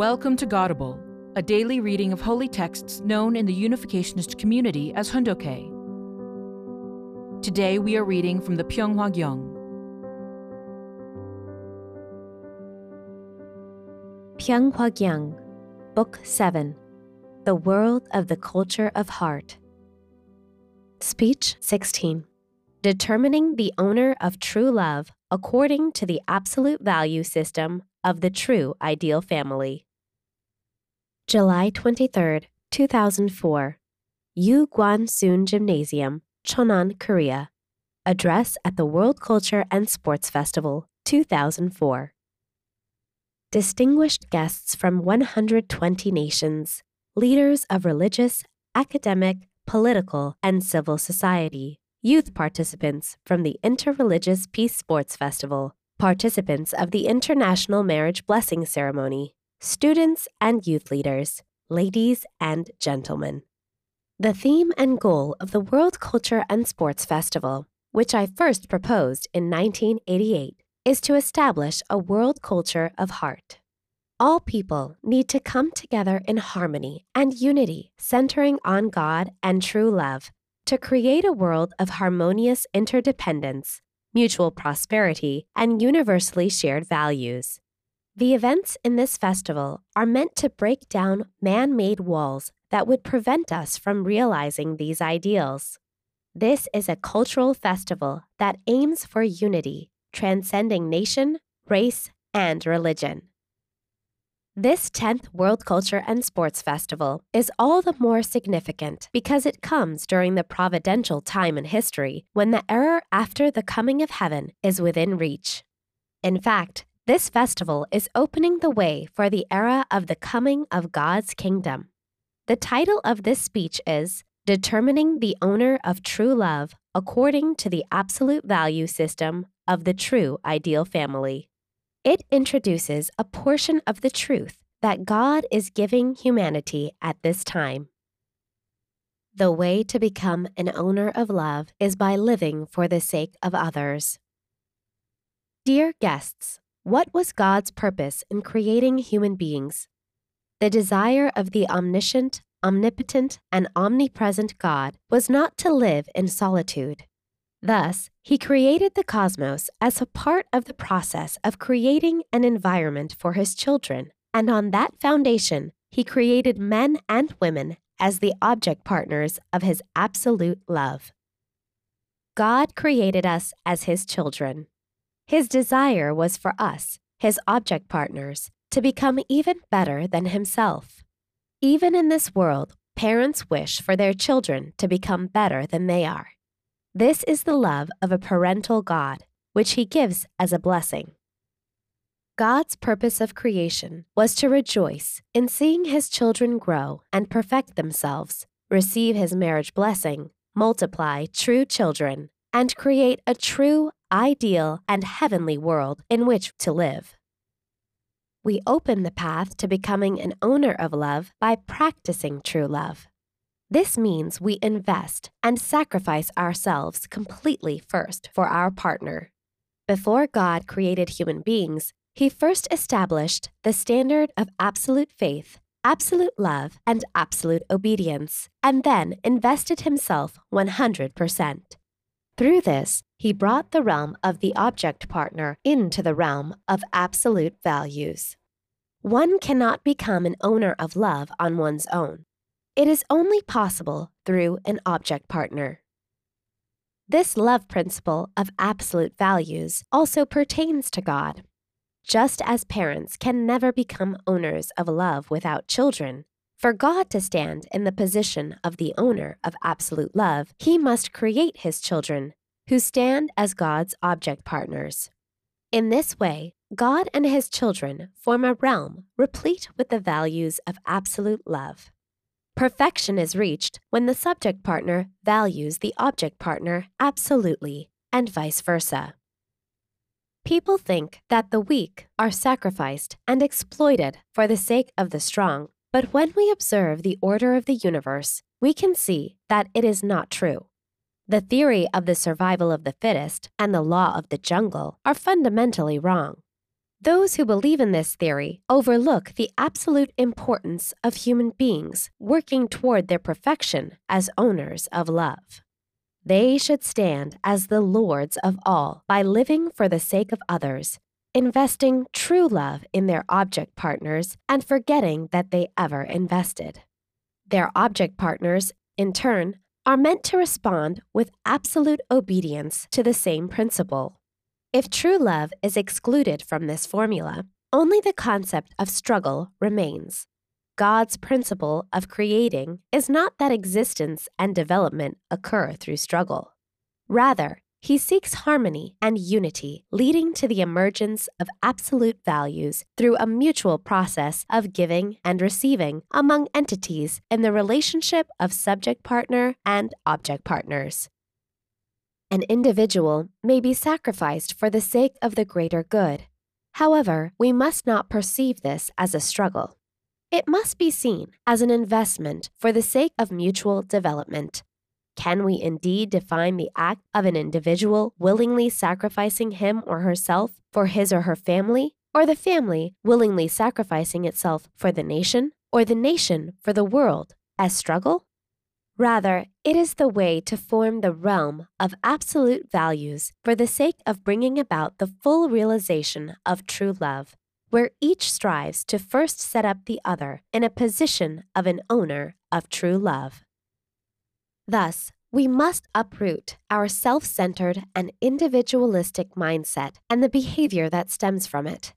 Welcome to Godable, a daily reading of holy texts known in the Unificationist community as Hoon Dok Hae. Today we are reading from the Pyeonghwa Gyeong. Pyeonghwa Gyeong, Book 7 The World of the Culture of Heart. Speech 16 Determining the owner of true love according to the absolute value system of the true ideal family. July 23, 2004. Yu Guan Soon Gymnasium, Cheonan, Korea. Address at the World Culture and Sports Festival, 2004. Distinguished guests from 120 nations, leaders of religious, academic, political, and civil society, youth participants from the Interreligious Peace Sports Festival, participants of the International Marriage Blessing Ceremony, students and youth leaders, ladies and gentlemen. The theme and goal of the World Culture and Sports Festival, which I first proposed in 1988, is to establish a world culture of heart. All people need to come together in harmony and unity, centering on God and true love, to create a world of harmonious interdependence mutual prosperity, and universally shared values. The events in this festival are meant to break down man made walls that would prevent us from realizing these ideals. This is a cultural festival that aims for unity, transcending nation, race, and religion. This 10th World Culture and Sports Festival is all the more significant because it comes during the providential time in history when the era after the coming of heaven is within reach. In fact, this festival is opening the way for the era of the coming of God's kingdom. The title of this speech is Determining the Owner of True Love According to the Absolute Value System of the True Ideal Family. It introduces a portion of the truth that God is giving humanity at this time. The way to become an owner of love is by living for the sake of others. Dear guests, what was God's purpose in creating human beings? The desire of the omniscient, omnipotent, and omnipresent God was not to live in solitude. Thus, he created the cosmos as a part of the process of creating an environment for his children, and on that foundation, he created men and women as the object partners of his absolute love. God created us as his children. His desire was for us, his object partners, to become even better than himself. Even in this world, parents wish for their children to become better than they are. This is the love of a parental God, which he gives as a blessing. God's purpose of creation was to rejoice in seeing his children grow and perfect themselves, receive his marriage blessing, multiply true children, and create a true, ideal, and heavenly world in which to live. We open the path to becoming an owner of love by practicing true love. This means we invest and sacrifice ourselves completely first for our partner. Before God created human beings, he first established the standard of absolute faith, absolute love, and absolute obedience, and then invested himself 100%. Through this, he brought the realm of the object partner into the realm of absolute values. One cannot become an owner of love on one's own. It is only possible through an object partner. This love principle of absolute values also pertains to God. Just as parents can never become owners of love without children, for God to stand in the position of the owner of absolute love, he must create his children, who stand as God's object partners. In this way, God and his children form a realm replete with the values of absolute love. Perfection is reached when the subject partner values the object partner absolutely, and vice versa. People think that the weak are sacrificed and exploited for the sake of the strong, but when we observe the order of the universe, we can see that it is not true. The theory of the survival of the fittest and the law of the jungle are fundamentally wrong. Those who believe in this theory overlook the absolute importance of human beings working toward their perfection as owners of love. They should stand as the lords of all by living for the sake of others, investing true love in their object partners and forgetting that they ever invested. Their object partners, in turn, are meant to respond with absolute obedience to the same principle. If true love is excluded from this formula, only the concept of struggle remains. God's principle of creating is not that existence and development occur through struggle. Rather, he seeks harmony and unity, leading to the emergence of absolute values through a mutual process of giving and receiving among entities in the relationship of subject partner and object partners. An individual may be sacrificed for the sake of the greater good. However, we must not perceive this as a struggle. It must be seen as an investment for the sake of mutual development. Can we indeed define the act of an individual willingly sacrificing him or herself for his or her family, or the family willingly sacrificing itself for the nation, or the nation for the world as struggle? Rather, it is the way to form the realm of absolute values for the sake of bringing about the full realization of true love, where each strives to first set up the other in a position of an owner of true love. Thus, we must uproot our self centered and individualistic mindset and the behavior that stems from it.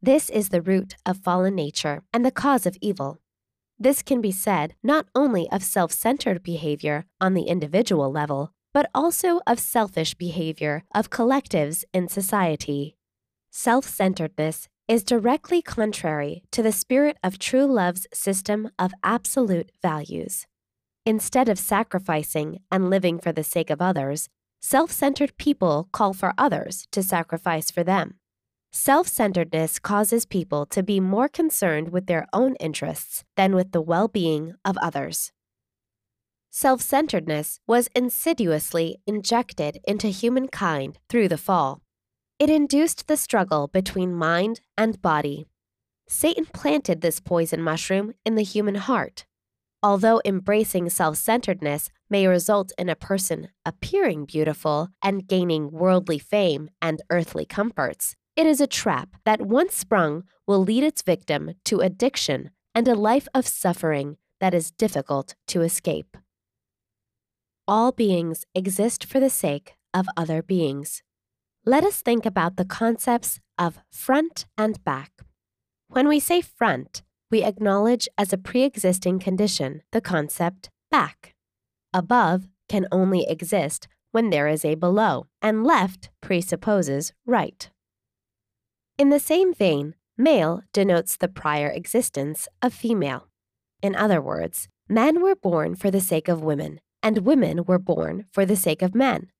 This is the root of fallen nature and the cause of evil. This can be said not only of self centered behavior on the individual level, but also of selfish behavior of collectives in society. Self centeredness is directly contrary to the spirit of true love's system of absolute values. Instead of sacrificing and living for the sake of others, self centered people call for others to sacrifice for them. Self centeredness causes people to be more concerned with their own interests than with the well being of others. Self centeredness was insidiously injected into humankind through the fall. It induced the struggle between mind and body. Satan planted this poison mushroom in the human heart. Although embracing self centeredness may result in a person appearing beautiful and gaining worldly fame and earthly comforts, it is a trap that, once sprung, will lead its victim to addiction and a life of suffering that is difficult to escape. All beings exist for the sake of other beings. Let us think about the concepts of front and back. When we say front, we acknowledge as a pre existing condition the concept back. Above can only exist when there is a below, and left presupposes right. In the same vein, male denotes the prior existence of female. In other words, men were born for the sake of women, and women were born for the sake of men.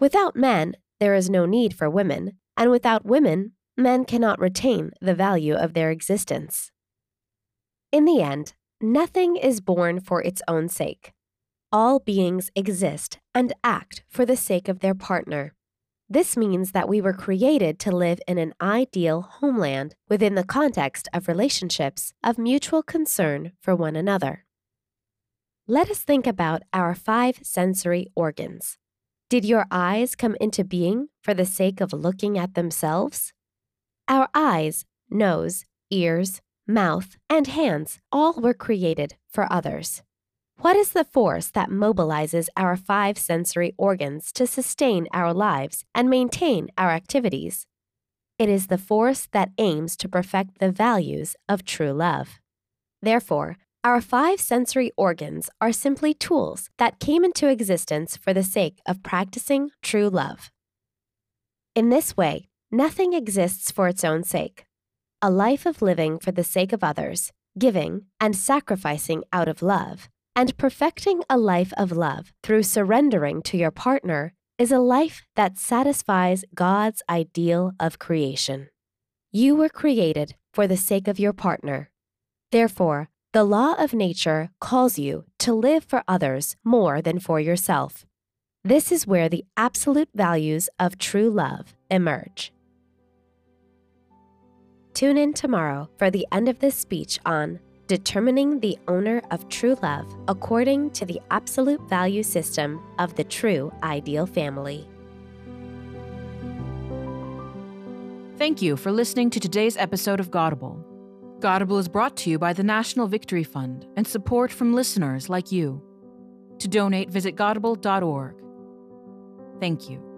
Without men, there is no need for women, and without women, men cannot retain the value of their existence. In the end, nothing is born for its own sake. All beings exist and act for the sake of their partner. This means that we were created to live in an ideal homeland within the context of relationships of mutual concern for one another. Let us think about our five sensory organs. Did your eyes come into being for the sake of looking at themselves? Our eyes, nose, ears, mouth, and hands all were created for others. What is the force that mobilizes our five sensory organs to sustain our lives and maintain our activities? It is the force that aims to perfect the values of true love. Therefore, our five sensory organs are simply tools that came into existence for the sake of practicing true love. In this way, nothing exists for its own sake. A life of living for the sake of others, giving, and sacrificing out of love and perfecting a life of love through surrendering to your partner is a life that satisfies God's ideal of creation. You were created for the sake of your partner. Therefore, the law of nature calls you to live for others more than for yourself. This is where the absolute values of true love emerge. Tune in tomorrow for the end of this speech on determining the owner of true love according to the absolute value system of the true ideal family. Thank you for listening to today's episode of Godable. Godable is brought to you by the National Victory Fund and support from listeners like you. To donate, visit godable.org. Thank you.